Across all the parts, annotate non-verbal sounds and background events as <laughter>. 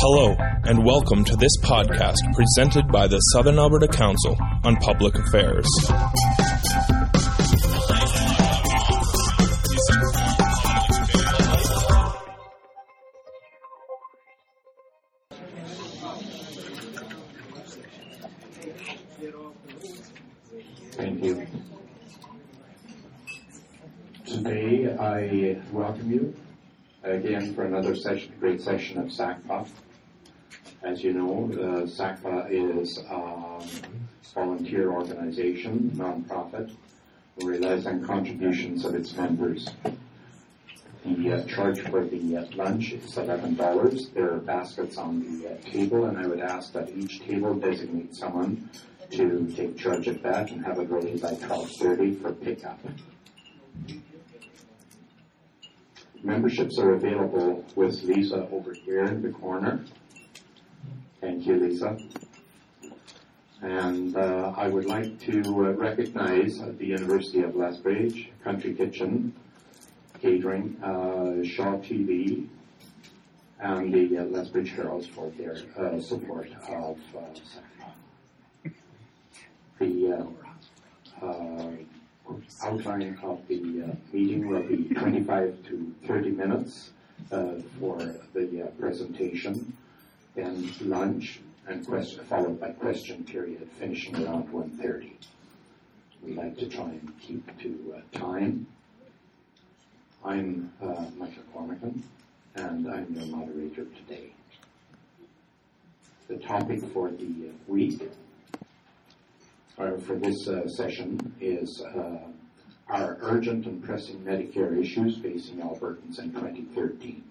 Hello, and welcome to this podcast presented by the Southern Alberta Council on Public Affairs. Thank you. Today, I welcome you again for another session, great session of SACPA. As you know, uh, SACPA is a volunteer organization, nonprofit, who relies on contributions of its members. The uh, charge for the uh, lunch is $11. There are baskets on the uh, table, and I would ask that each table designate someone to take charge of that and have it ready by 12:30 for pickup. Memberships are available with Lisa over here in the corner. Thank you, Lisa. And uh, I would like to uh, recognize the University of Lethbridge, Country Kitchen, Catering, uh, Shaw TV, and the uh, Lethbridge Heralds for their uh, support of uh. The outline of the uh, meeting will be 25 to 30 minutes uh, for the uh, presentation, then lunch, and followed by question period, finishing around 1.30. We like to try and keep to time. I'm uh, Michael Cormican, and I'm your moderator today. The topic for the week for this uh, session is uh, our urgent and pressing Medicare issues facing Albertans in 2013.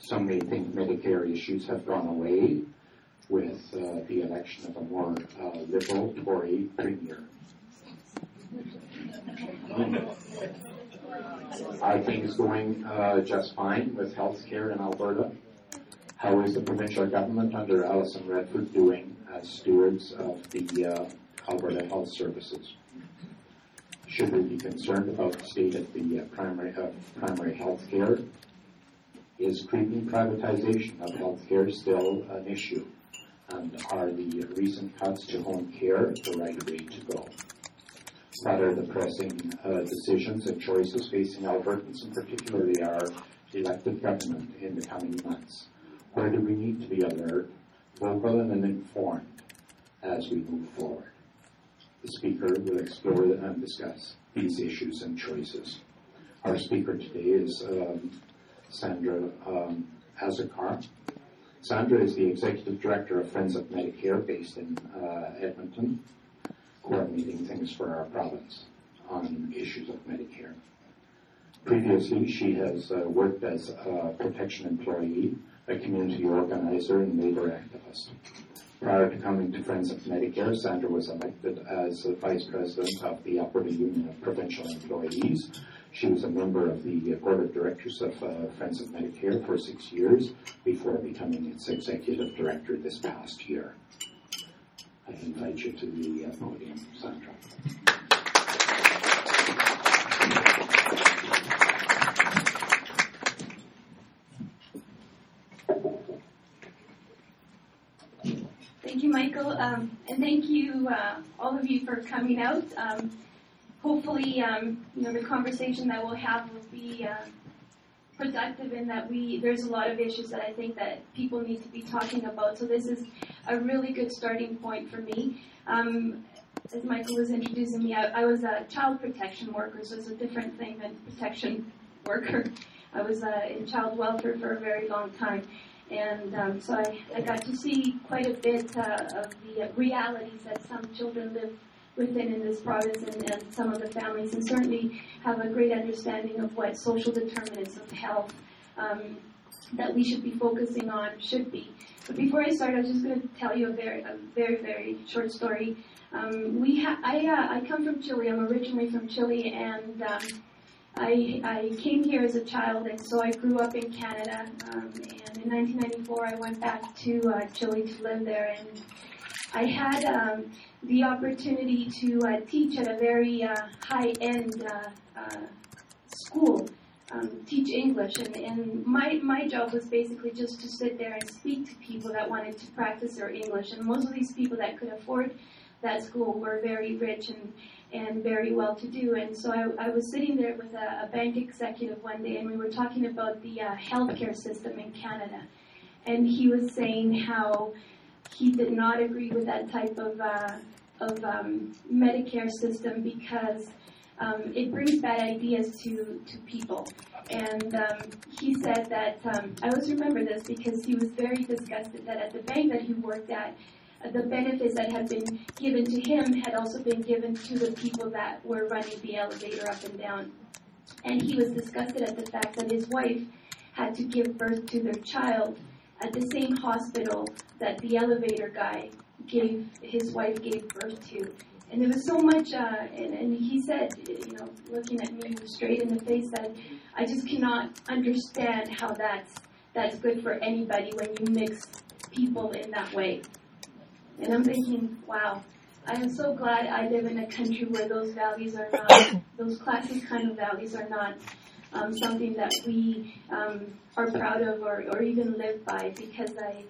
Some may think Medicare issues have gone away with uh, the election of a more uh, liberal Tory premier. Are things going uh, just fine with health care in Alberta? How is the provincial government under Alison Redford doing as stewards of the uh, Alberta Health Services? Should we be concerned about the state of the uh, primary of primary health care? Is creeping privatization of health care still an issue? And are the recent cuts to home care the right way to go? What are the pressing uh, decisions and choices facing Albertans, and particularly our elected government in the coming months? Where do we need to be alert, vocal, and informed as we move forward? The speaker will explore and discuss these issues and choices. Our speaker today is um, Sandra um, Azocar. Sandra is the executive director of Friends of Medicare based in uh, Edmonton, coordinating things for our province on issues of Medicare. Previously, she has uh, worked as a protection employee, a community organizer, and labor activist. Prior to coming to Friends of Medicare, Sandra was elected as the vice president of the Alberta Union of Provincial Employees. She was a member of the board of directors of uh, Friends of Medicare for six years before becoming its executive director this past year. I invite you to the uh, podium, Sandra. Thank you, Michael, um, and thank you, uh, all of you, for coming out. Um, hopefully, um, you know, the conversation that we'll have will be uh, productive in that we there's a lot of issues that I think that people need to be talking about. So this is a really good starting point for me. Um, as Michael was introducing me, I, I was a child protection worker, so it's a different thing than protection worker. I was uh, in child welfare for a very long time. And um, so I, I got to see quite a bit uh, of the realities that some children live within in this province and, and some of the families, and certainly have a great understanding of what social determinants of health um, that we should be focusing on should be. But before I start, I was just going to tell you a very, a very, very short story. Um, we ha- I, uh, I come from Chile. I'm originally from Chile, and um, I, I came here as a child, and so I grew up in Canada. Um, and in 1994, I went back to uh, Chile to live there, and I had um, the opportunity to uh, teach at a very uh, high-end uh, uh, school um, teach English, and, and my my job was basically just to sit there and speak to people that wanted to practice their English, and most of these people that could afford that school were very rich and and very well to do. And so I, I was sitting there with a, a, bank executive one day, and we were talking about the uh, healthcare system in Canada. And he was saying how he did not agree with that type of uh, of um, Medicare system because um, it brings bad ideas to, to people. And um, he said that, um, I always remember this because he was very disgusted that at the bank that he worked at, the benefits that had been given to him had also been given to the people that were running the elevator up and down. And he was disgusted at the fact that his wife had to give birth to their child at the same hospital that the elevator guy gave his wife gave birth to. And there was so much, uh, and, and he said, you know, looking at me straight in the face, that I just cannot understand how that's that's good for anybody when you mix people in that way. And I'm thinking, wow, I am so glad I live in a country where those values are not, <coughs> those classic kind of values are not um, something that we um, are proud of or, or even live by because I,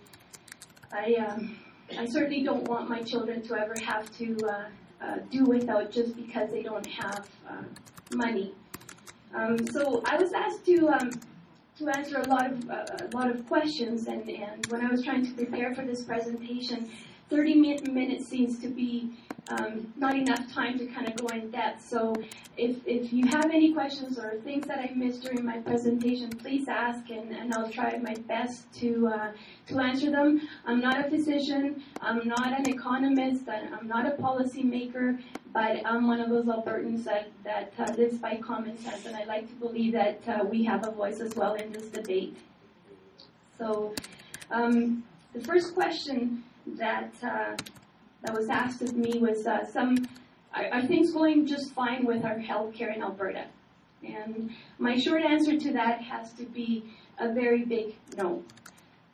I, um, I certainly don't want my children to ever have to uh, uh, do without just because they don't have uh, money. Um, so I was asked to um, to answer a lot of uh, a lot of questions, and, and when I was trying to prepare for this presentation, 30 minutes seems to be um, not enough time to kind of go in depth. So if, if you have any questions or things that I missed during my presentation, please ask and, and I'll try my best to, uh, to answer them. I'm not a physician, I'm not an economist, I'm not a policymaker, but I'm one of those Albertans that, that uh, lives by common sense and I like to believe that uh, we have a voice as well in this debate. So um, the first question that uh, that was asked of me was uh, some are, are things going just fine with our healthcare in Alberta? And my short answer to that has to be a very big no.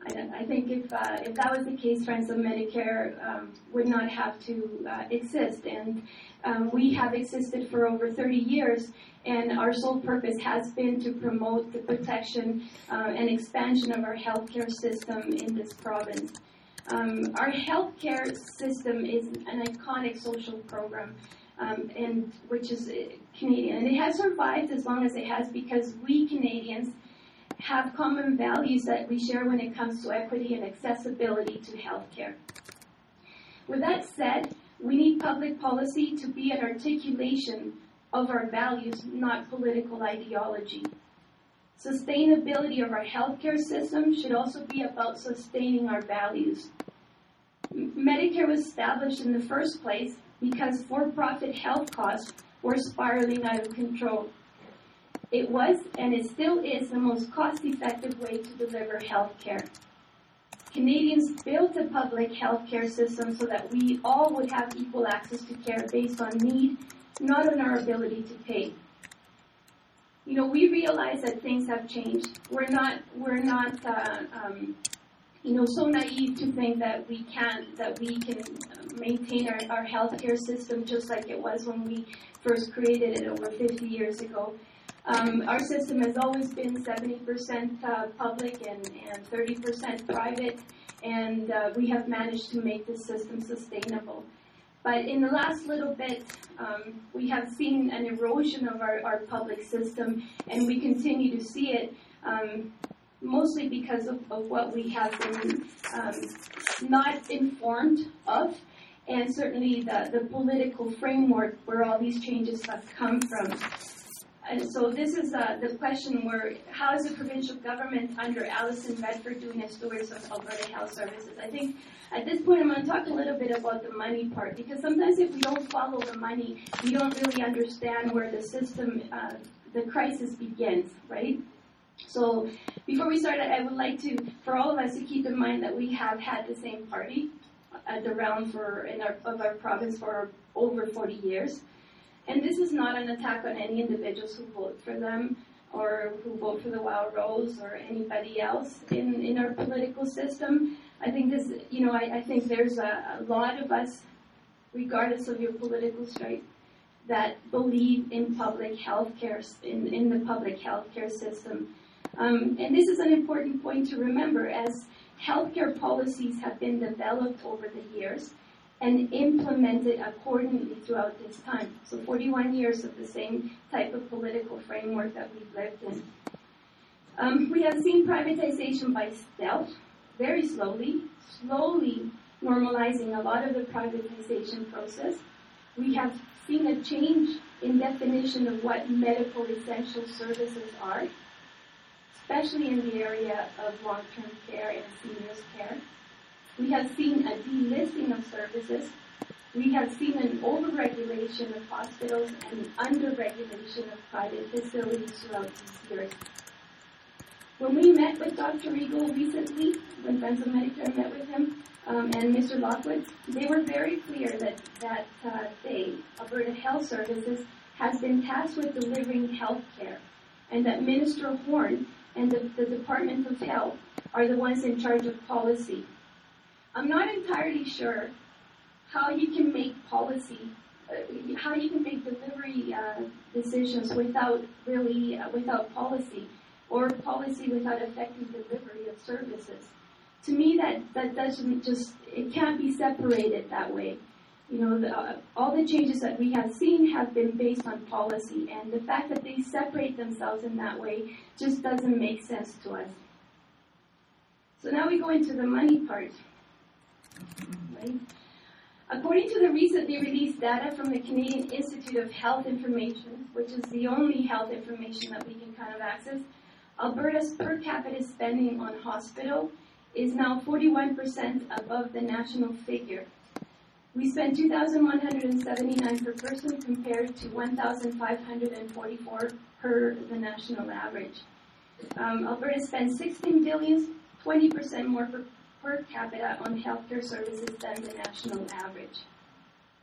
I, I think if uh, if that was the case, Friends of Medicare um, would not have to uh, exist, and um, we have existed for over 30 years, and our sole purpose has been to promote the protection uh, and expansion of our healthcare system in this province. Um, our healthcare system is an iconic social program, um, and which is uh, Canadian, and it has survived as long as it has because we Canadians have common values that we share when it comes to equity and accessibility to healthcare. With that said, we need public policy to be an articulation of our values, not political ideology. Sustainability of our healthcare system should also be about sustaining our values. Medicare was established in the first place because for-profit health costs were spiraling out of control. It was, and it still is, the most cost-effective way to deliver health care. Canadians built a public health care system so that we all would have equal access to care based on need, not on our ability to pay you know, we realize that things have changed. We're not, we're not, uh, um, you know, so naive to think that we can't, that we can maintain our, our healthcare system just like it was when we first created it over 50 years ago. Um, our system has always been 70% uh, public and, and 30% private, and uh, we have managed to make the system sustainable. But in the last little bit, um, we have seen an erosion of our, our public system, and we continue to see it um, mostly because of, of, what we have been um, not informed of, and certainly the, the political framework where all these changes have come from. And so this is uh, the question where how is the provincial government under Alison Redford doing as stewards of Alberta Health Services? I think at this point I'm going to talk a little bit about the money part because sometimes if we don't follow the money, we don't really understand where the system, uh, the crisis begins, right? So before we start, I would like to, for all of us to keep in mind that we have had the same party at the realm for in our, of our province for over 40 years. And this is not an attack on any individuals who vote for them or who vote for the Wild Rose or anybody else in, in our political system. I think this, you know, I, I think there's a, a lot of us, regardless of your political stripe, that believe in public health care, in, in the public health care system. Um, and this is an important point to remember as healthcare policies have been developed over the years and implemented accordingly throughout this time. So 41 years of the same type of political framework that we've lived in. Um, we have seen privatization by stealth, very slowly, slowly normalizing a lot of the privatization process. We have seen a change in definition of what medical essential services are, especially in the area of long-term care and seniors care. We have seen a delisting of services. We have seen an overregulation of hospitals and underregulation of private facilities throughout these years. When we met with Dr. Eagle recently, when Friends of Medicare met with him, um, and Mr. Lockwood, they were very clear that, that uh, they, Alberta Health Services, has been tasked with delivering health care, and that Minister Horne and the, the Department of Health are the ones in charge of policy. I'm not entirely sure how you can make policy, uh, how you can make delivery uh, decisions without really, uh, without policy, or policy without effective delivery of services to me that that doesn't just it can't be separated that way. You know, the, uh, all the changes that we have seen have been based on policy, and the fact that they separate themselves in that way just doesn't make sense to us. So now we go into the money part. According to the recently released data from the Canadian Institute of Health Information, which is the only health information that we can kind of access, Alberta's per capita spending on hospital is now 41% above the national figure. We spend 2,179 per person compared to 1,544 per the national average. Um, Alberta spends 16 billion, 20% more per, per capita on healthcare services than the national average.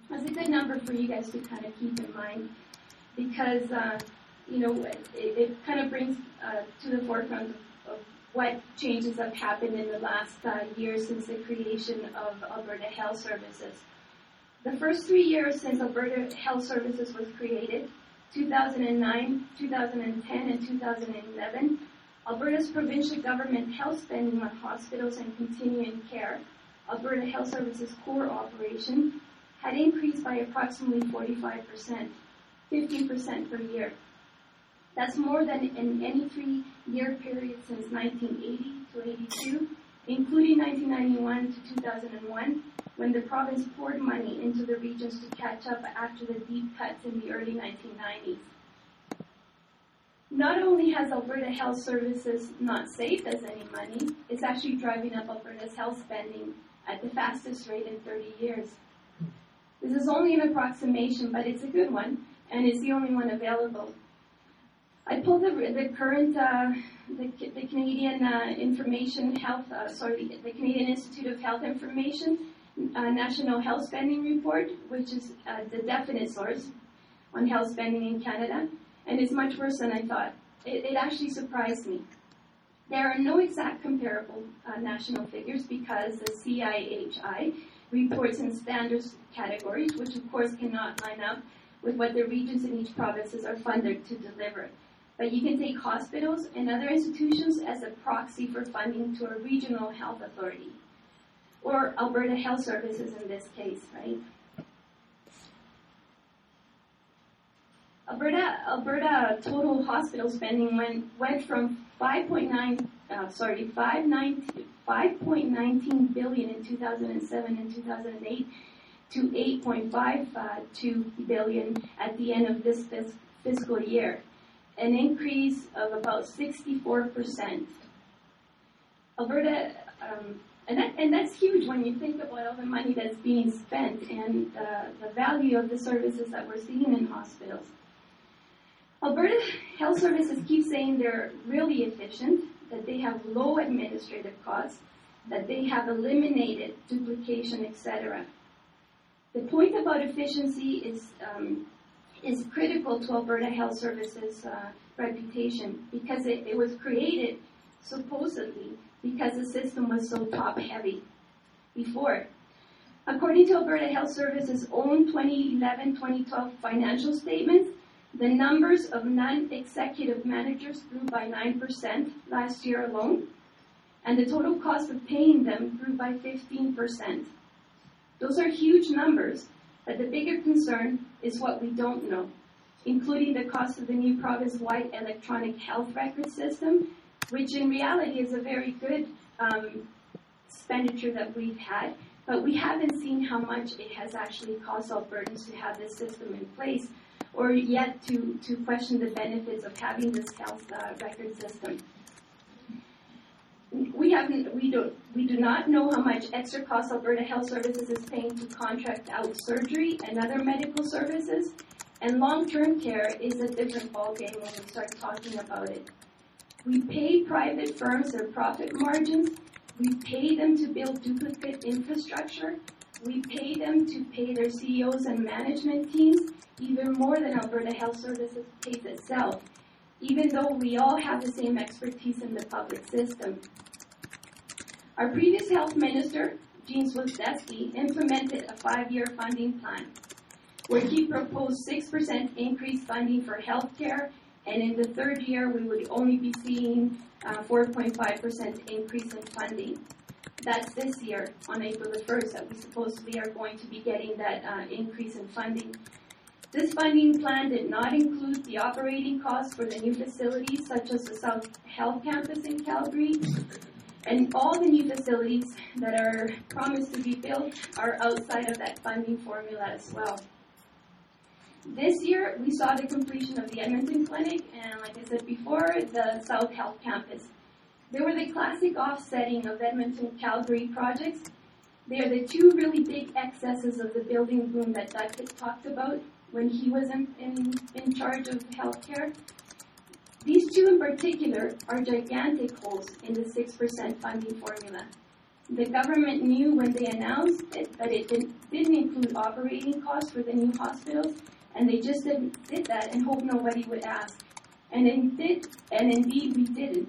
That's a good number for you guys to kind of keep in mind because, uh, you know, it, it kind of brings uh, to the forefront of what changes have happened in the last uh, year since the creation of Alberta Health Services. The first three years since Alberta Health Services was created, 2009, 2010, and 2011, Alberta's provincial government health spending on hospitals and continuing care, Alberta Health Services core operation, had increased by approximately 45%, 50% per year. That's more than in any three-year period since 1980 to 82, including 1991 to 2001, when the province poured money into the regions to catch up after the deep cuts in the early 1990s. Not only has Alberta Health Services not saved us any money, it's actually driving up Alberta's health spending at the fastest rate in 30 years. This is only an approximation, but it's a good one, and it's the only one available. I pulled the, the current, uh, the, the, Canadian uh, Information Health, uh, sorry, the, the, Canadian Institute of Health Information uh, National Health Spending Report, which is uh, the definite source on health spending in Canada, and it's much worse than I thought. It, it actually surprised me. There are no exact comparable uh, national figures because the CIHI reports in standards categories, which of course cannot line up with what the regions in each provinces are funded to deliver. But you can take hospitals and other institutions as a proxy for funding to a regional health authority, or Alberta Health Services in this case, right? Alberta, Alberta total hospital spending went, went from 5.9, uh, sorry, 5.19 billion in 2007 and 2008 to 8.52 billion at the end of this fiscal year an increase of about 64%. Alberta, um, and, that, and that's huge when you think about all the money that's being spent and uh, the value of the services that we're seeing in hospitals. Alberta Health Services keep saying they're really efficient, that they have low administrative costs, that they have eliminated duplication, etc. The point about efficiency is um, is critical to Alberta Health Services uh, reputation because it, it was created supposedly because the system was so top heavy before. According to Alberta Health Services' own 2011-2012 financial statements, the numbers of non-executive managers grew by 9% last year alone, and the total cost of paying them grew by 15%. Those are huge numbers, but the bigger concern is what we don't know, including the cost of the new province-wide electronic health record system, which in reality is a very good um, expenditure that we've had, but we haven't seen how much it has actually cost Albertans to have this system in place, or yet to, to question the benefits of having this health record system. We haven't, we don't, we do not know how much extra cost Alberta Health Services is paying to contract out surgery and other medical services, and long-term care is a different ballgame when we start talking about it. We pay private firms their profit margins. We pay them to build duplicate infrastructure. We pay them to pay their CEOs and management teams even more than Alberta Health Services pays itself, even though we all have the same expertise in the public system. Our previous health minister, Gene Zwozdesky, implemented a five-year funding plan where he proposed 6% increased funding for healthcare and in the third year, we would only be seeing 4.5% uh, increase in funding. That's this year on April the 1st that we supposedly are going to be getting that uh, increase in funding. This funding plan did not include the operating costs for the new facilities such as the South Health Campus in Calgary. And all the new facilities that are promised to be built are outside of that funding formula as well. This year, we saw the completion of the Edmonton Clinic and, like I said before, the South Health Campus. They were the classic offsetting of Edmonton Calgary projects. They are the two really big excesses of the building boom that Doug talked about when he was in, in, in charge of healthcare. These two in particular are gigantic holes in the 6% funding formula. The government knew when they announced it that it didn't, didn't include operating costs for the new hospitals and they just did, did that and hoped nobody would ask. And indeed, and indeed we didn't.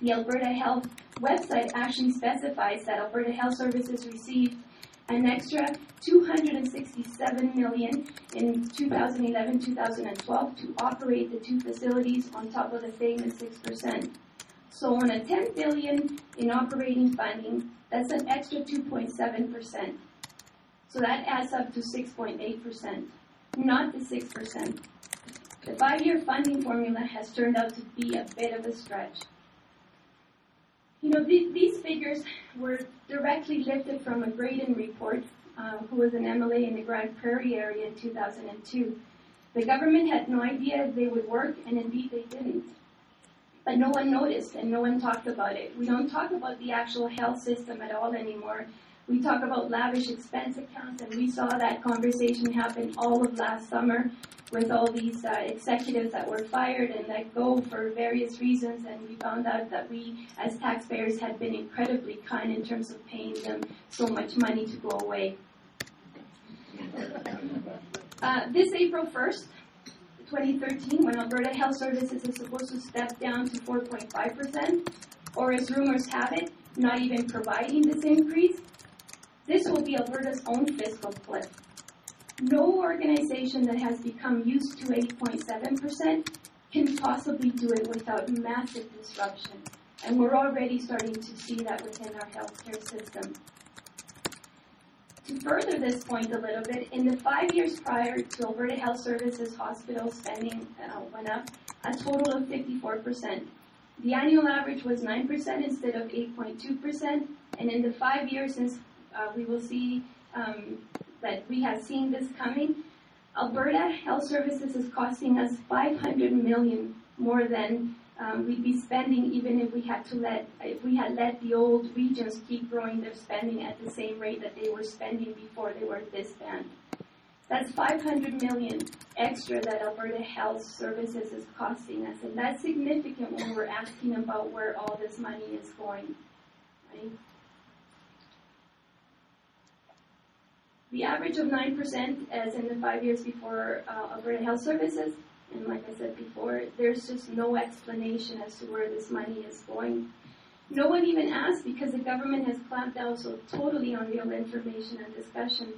The Alberta Health website actually specifies that Alberta Health Services received an extra 267 million in 2011-2012 to operate the two facilities on top of the famous 6%. So on a 10 billion in operating funding, that's an extra 2.7%. So that adds up to 6.8% not the 6%. The five-year funding formula has turned out to be a bit of a stretch. You know, th- these figures were directly lifted from a Graydon report, uh, who was an MLA in the Grande Prairie area in 2002. The government had no idea they would work, and indeed they didn't. But no one noticed and no one talked about it. We don't talk about the actual health system at all anymore we talk about lavish expense accounts, and we saw that conversation happen all of last summer with all these uh, executives that were fired and let go for various reasons, and we found out that we, as taxpayers, had been incredibly kind in terms of paying them so much money to go away. Uh, this April 1st, 2013, when Alberta Health Services is supposed to step down to 4.5%, or as rumors have it, not even providing this increase, this will be Alberta's own fiscal cliff. No organization that has become used to 8.7% can possibly do it without massive disruption. And we're already starting to see that within our healthcare system. To further this point a little bit, in the five years prior to Alberta Health Services hospital spending uh, went up a total of 54%. The annual average was 9% instead of 8.2%, and in the five years since uh, we will see um, that we have seen this coming. Alberta Health Services is costing us 500 million more than um, we'd be spending even if we had to let if we had let the old regions keep growing their spending at the same rate that they were spending before they were disbanded. That's 500 million extra that Alberta Health Services is costing us, and that's significant when we're asking about where all this money is going. Right? The average of 9% as in the five years before uh, Alberta Health Services. And like I said before, there's just no explanation as to where this money is going. No one even asked because the government has clamped down so totally on real information and discussion.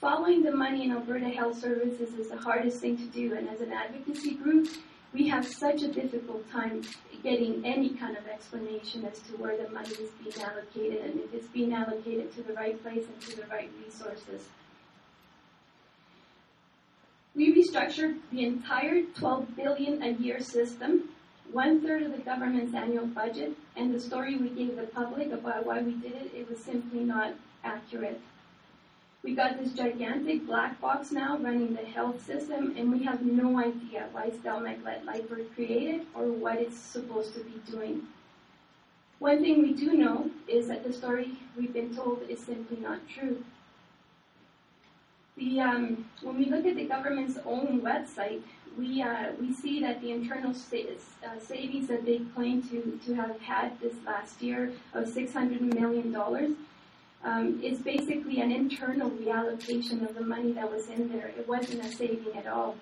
Following the money in Alberta Health Services is the hardest thing to do, and as an advocacy group, we have such a difficult time getting any kind of explanation as to where the money is being allocated and if it's being allocated to the right place and to the right resources. We restructured the entire 12 billion a year system, one third of the government's annual budget, and the story we gave the public about why we did it, it was simply not accurate. We got this gigantic black box now running the health system, and we have no idea why Stelmach let Liepert create it or what it's supposed to be doing. One thing we do know is that the story we've been told is simply not true. The, um, when we look at the government's own website, we, uh, we see that the internal uh, savings that they claim to, to have had this last year of $600 million um, is basically an internal reallocation of the money that was in there. It wasn't a saving at all.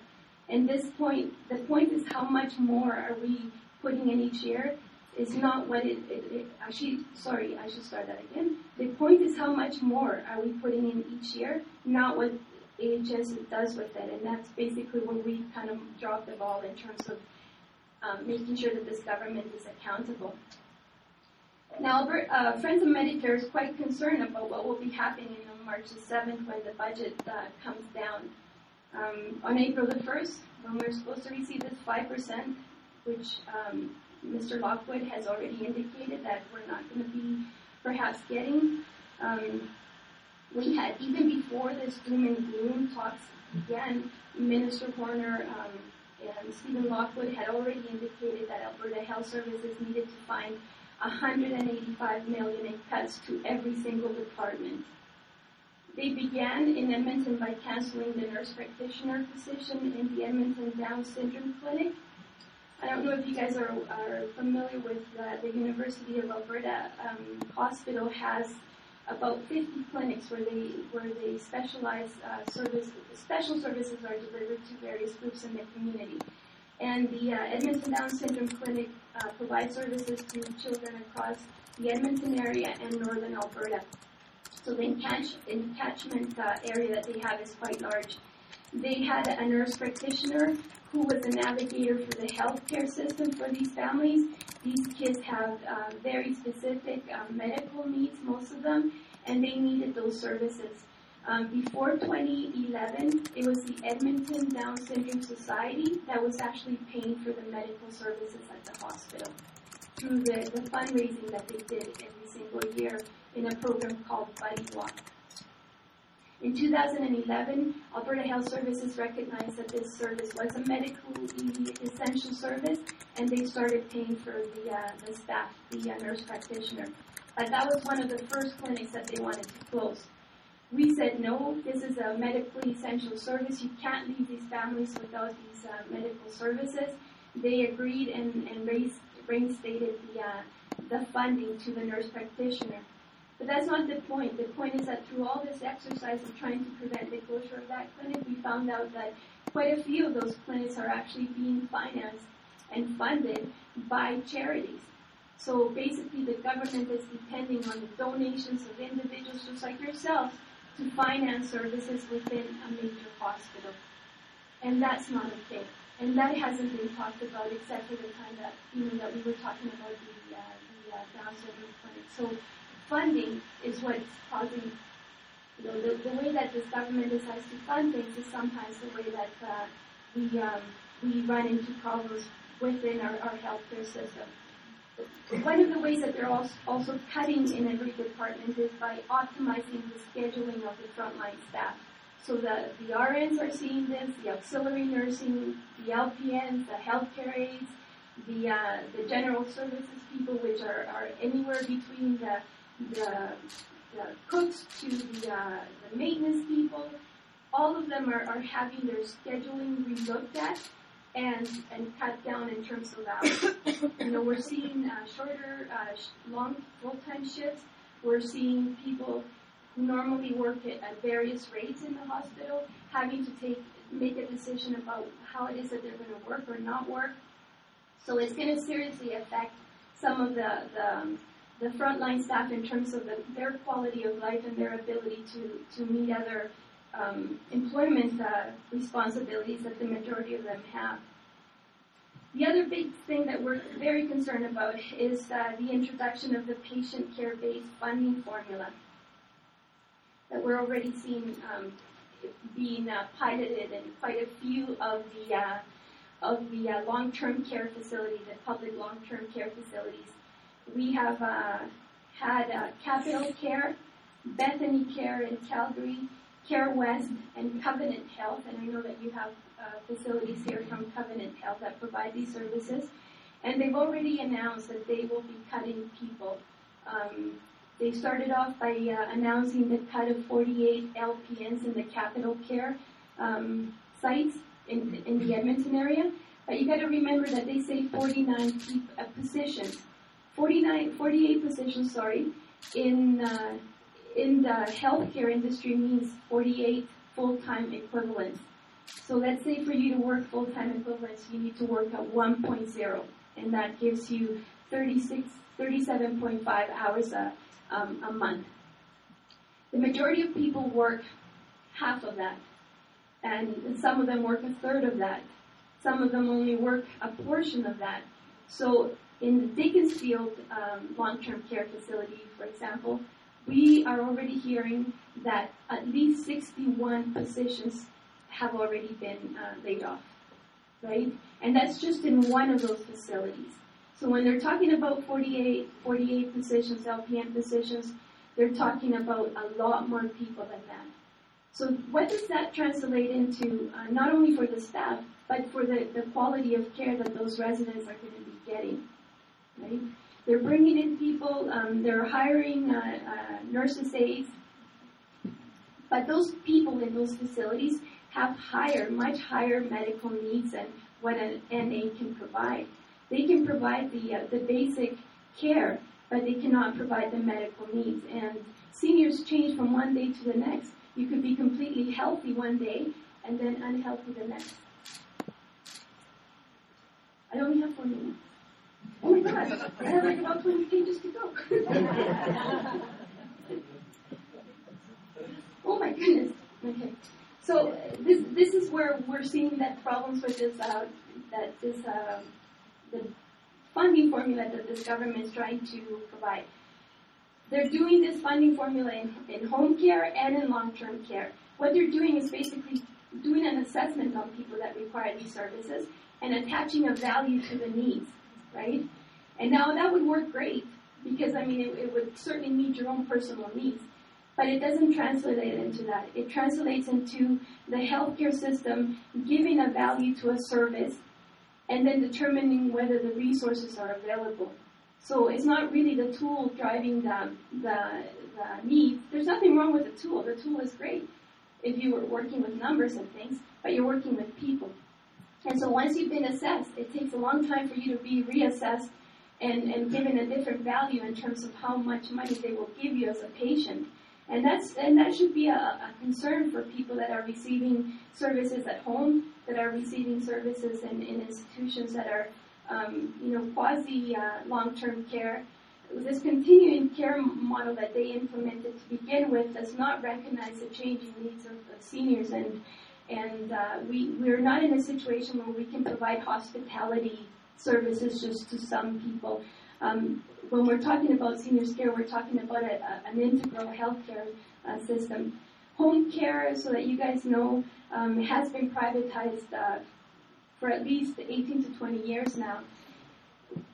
And this point, the point is how much more are we putting in each year is not what it, it, it actually, sorry, I should start that again. The point is how much more are we putting in each year, not what AHS does with it. And that's basically where we kind of drop the ball in terms of um, making sure that this government is accountable. Now, Albert, uh, Friends of Medicare is quite concerned about what will be happening on March the 7th when the budget uh, comes down. Um, on April the 1st, when we're supposed to receive this 5%, which um, Mr. Lockwood has already indicated that we're not going to be perhaps getting. Um, we had, even before this doom and gloom talks began, Minister Horner um, and Stephen Lockwood had already indicated that Alberta Health Services needed to find 185 million in cuts to every single department. They began in Edmonton by canceling the nurse practitioner position in the Edmonton Down Syndrome Clinic. I don't know if you guys are, are familiar with uh, the University of Alberta um, Hospital has about 50 clinics where they where they specialize uh, service special services are delivered to various groups in the community. And the uh, Edmonton Down Syndrome Clinic uh, provides services to children across the Edmonton area and northern Alberta. So the encatch, encatchment uh, area that they have is quite large. They had a nurse practitioner who was a navigator for the healthcare system for these families. These kids have uh, very specific um, medical needs, most of them, and they needed those services. Um, before 2011, it was the Edmonton Down Syndrome Society that was actually paying for the medical services at the hospital through the, the fundraising that they did every single year in a program called Buddy Walk. In 2011, Alberta Health Services recognized that this service was a medically essential service, and they started paying for the, uh, the staff, the uh, nurse practitioner. But that was one of the first clinics that they wanted to close. We said, no, this is a medically essential service. You can't leave these families without these uh, medical services. They agreed and, and raised, reinstated the, uh, the funding to the nurse practitioner. But that's not the point. The point is that through all this exercise of trying to prevent the closure of that clinic, we found out that quite a few of those clinics are actually being financed and funded by charities. So basically the government is depending on the donations of individuals just like yourselves to finance services within a major hospital. And that's not a thing. And that hasn't been talked about except for the time that, you know, that we were talking about the, uh, the uh, Down syndrome clinic. So funding is what's causing, you know, the, the way that this government decides to fund things is sometimes the way that uh, we, um, we run into problems within our, our healthcare system. One of the ways that they're also cutting in every department is by optimizing the scheduling of the frontline staff. So the, the RNs are seeing this, the auxiliary nursing, the LPNs, the healthcare aides, the, uh, the general services people, which are, are anywhere between the, the, the cooks to the, uh, the maintenance people. All of them are, are having their scheduling relooked at and and cut down in terms of hours. you know, we're seeing uh, shorter, uh, long full-time shifts. We're seeing people who normally work at, at various rates in the hospital having to take make a decision about how it is that they're going to work or not work. So it's going to seriously affect some of the the, um, the frontline staff in terms of the, their quality of life and their ability to, to meet other um, employment uh, responsibilities that the majority of them have. The other big thing that we're very concerned about is uh, the introduction of the patient care based funding formula that we're already seeing um, being uh, piloted in quite a few of the uh, of the uh, long-term care facilities, the public long-term care facilities. We have uh, had uh, Capital Care, Bethany Care in Calgary, Care West, and Covenant Health, and I know that you have uh, facilities here from Covenant Health that provide these services. And they've already announced that they will be cutting people. Um, they started off by uh, announcing the cut of 48 LPNs in the Capital Care um, sites in, in the Edmonton area. But you got to remember that they say 49 uh, positions, 49, 48 positions, sorry, in uh, in the healthcare industry means 48 full-time equivalents. So let's say for you to work full-time equivalents, you need to work at 1.0, and that gives you 36, 37.5 hours a, um, a month. The majority of people work half of that, and some of them work a third of that. Some of them only work a portion of that. So in the Dickinsfield um, long-term care facility, for example, we are already hearing that at least 61 positions have already been uh, laid off, right? And that's just in one of those facilities. So when they're talking about 48, 48 positions, LPN positions, they're talking about a lot more people than that. So what does that translate into, uh, not only for the staff, but for the, the quality of care that those residents are going to be getting, right? They're bringing in people, um, they're hiring uh, uh, nurses aides, but those people in those facilities have higher, much higher medical needs than what an NA can provide. They can provide the uh, the basic care, but they cannot provide the medical needs. And seniors change from one day to the next. You could be completely healthy one day and then unhealthy the next. I only have four minutes. Oh my god, I have like about 20 pages to go. <laughs> oh my goodness. Okay. So this this is where we're seeing that problems with this uh, that this uh, the funding formula that this government is trying to provide. They're doing this funding formula in, in home care and in long-term care. What they're doing is basically doing an assessment on people that require these services and attaching a value to the needs, right? And now that would work great because I mean it, it would certainly meet your own personal needs. But it doesn't translate into that. It translates into the healthcare system giving a value to a service and then determining whether the resources are available. So it's not really the tool driving the, the, the needs. There's nothing wrong with the tool. The tool is great if you were working with numbers and things, but you're working with people. And so once you've been assessed, it takes a long time for you to be reassessed and, and given a different value in terms of how much money they will give you as a patient. And that's and that should be a, a concern for people that are receiving services at home, that are receiving services in, in institutions that are, um, you know, quasi uh, long-term care. This continuing care model that they implemented to begin with does not recognize the changing needs of, of seniors, and and uh, we we're not in a situation where we can provide hospitality services just to some people. Um, when we're talking about seniors care, we're talking about a, a, an integral healthcare uh, system. Home care, so that you guys know, um, has been privatized uh, for at least 18 to 20 years now.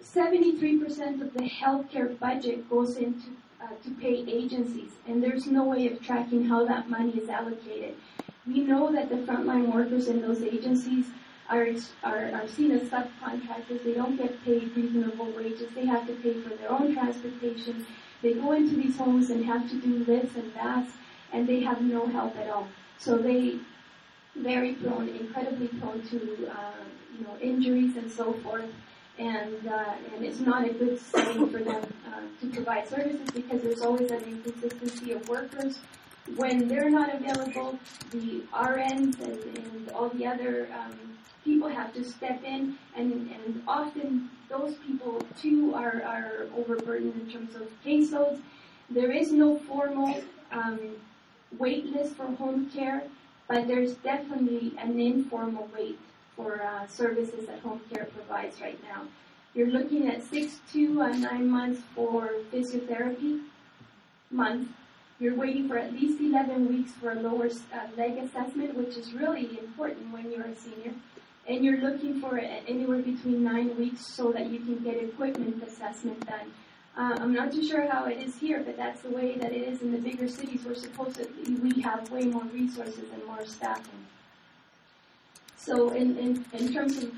73% of the healthcare budget goes into uh, to pay agencies, and there's no way of tracking how that money is allocated. We know that the frontline workers in those agencies are, are, are seen as subcontractors. They don't get paid reasonable wages. They have to pay for their own transportation. They go into these homes and have to do lifts and that, and they have no help at all. So they very prone, incredibly prone to uh, you know injuries and so forth. And uh, and it's not a good setting for them uh, to provide services because there's always an inconsistency of workers when they're not available. The RNs and, and all the other um, people have to step in, and, and often those people too are, are overburdened in terms of caseloads. There is no formal um, wait list for home care, but there's definitely an informal wait for uh, services that home care provides right now. You're looking at six to uh, nine months for physiotherapy month. You're waiting for at least 11 weeks for a lower uh, leg assessment, which is really important when you're a senior. And you're looking for anywhere between nine weeks so that you can get equipment assessment done. Uh, I'm not too sure how it is here, but that's the way that it is in the bigger cities where supposedly we have way more resources and more staffing. So in, in, in terms of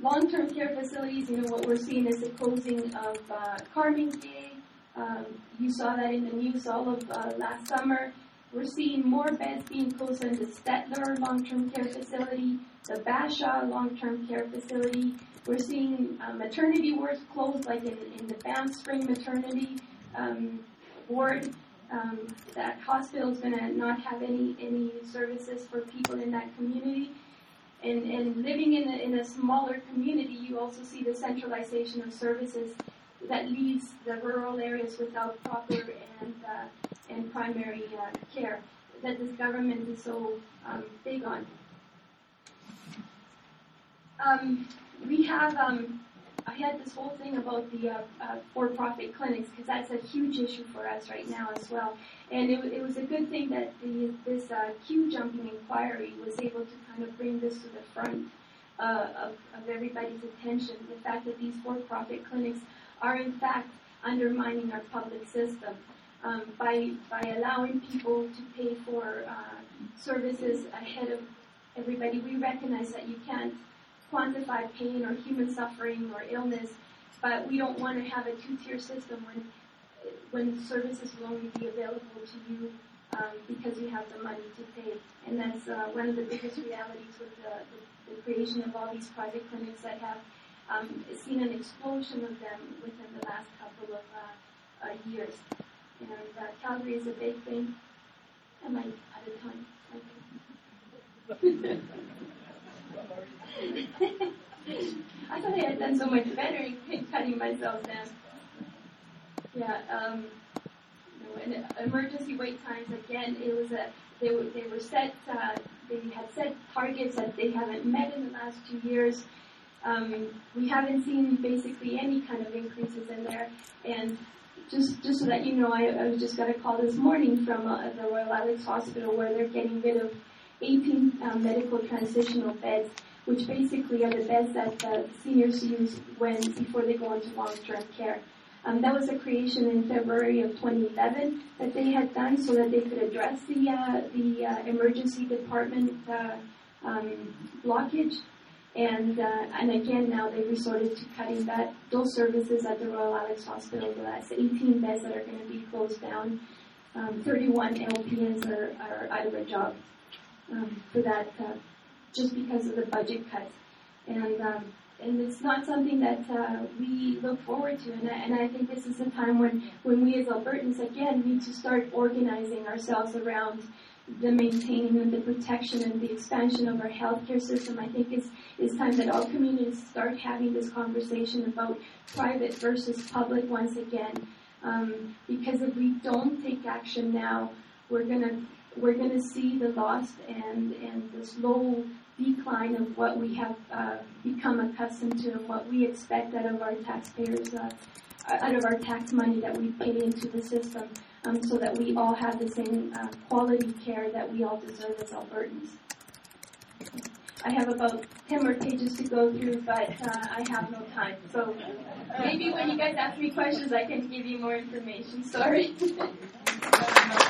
long-term care facilities, you know, what we're seeing is the closing of uh, Carmangay. Um, you saw that in the news all of uh, last summer. We're seeing more beds being closed in the Stettler long-term care facility, the Bashaw long-term care facility. We're seeing uh, maternity wards closed, like in, in the Banff Spring Maternity um, Ward. Um, that hospital is going to not have any any services for people in that community. And, and living in a, in a smaller community, you also see the centralization of services that leaves the rural areas without proper and uh, and primary uh, care that this government is so um, big on. Um, we have um, I had this whole thing about the uh, uh, for-profit clinics because that's a huge issue for us right now as well. And it, it was a good thing that the, this uh, queue jumping inquiry was able to kind of bring this to the front uh, of, of everybody's attention. The fact that these for-profit clinics are in fact undermining our public system um, by by allowing people to pay for uh, services ahead of everybody. We recognize that you can't quantify pain or human suffering or illness, but we don't want to have a two-tier system when when services will only be available to you um, because you have the money to pay. And that's uh, one of the biggest realities with the, the, the, creation of all these private clinics that have um, seen an explosion of them within the last couple of uh, uh, years. And uh, Calgary is a big thing. Am I out of time? <laughs> I thought I had done so much better in <laughs> cutting myself down. Yeah, um, you know, and emergency wait times again. It was a they were they were set. Uh, they had set targets that they haven't met in the last two years. Um, we haven't seen basically any kind of increases in there. And just just so that you know, I, I just got a call this morning from uh, the Royal Alex Hospital where they're getting rid of 18 uh, medical transitional beds which basically are the beds that seniors use when before they go into long-term care. Um, that was a creation in February of 2011 that they had done so that they could address the uh, the uh, emergency department uh, um, blockage. And uh, and again now they've resorted to cutting that those services at the Royal Alex Hospital. That's 18 beds that are going to be closed down. Um, 31 LPNs are, are out of a job um, for that uh, just because of the budget cuts. And um, and it's not something that uh, we look forward to. And I, and I think this is a time when, when we as Albertans again need to start organizing ourselves around the maintaining and the protection and the expansion of our healthcare system. I think it's, it's time that all communities start having this conversation about private versus public once again. Um, because if we don't take action now, we're gonna we're gonna see the loss and and the slow decline of what we have uh, become accustomed to and what we expect out of our taxpayers, uh, out of our tax money that we pay into the system, um, so that we all have the same uh, quality care that we all deserve as Albertans. I have about 10 more pages to go through, but uh, I have no time. So maybe when you guys ask me questions, I can give you more information. Sorry. <laughs> <laughs>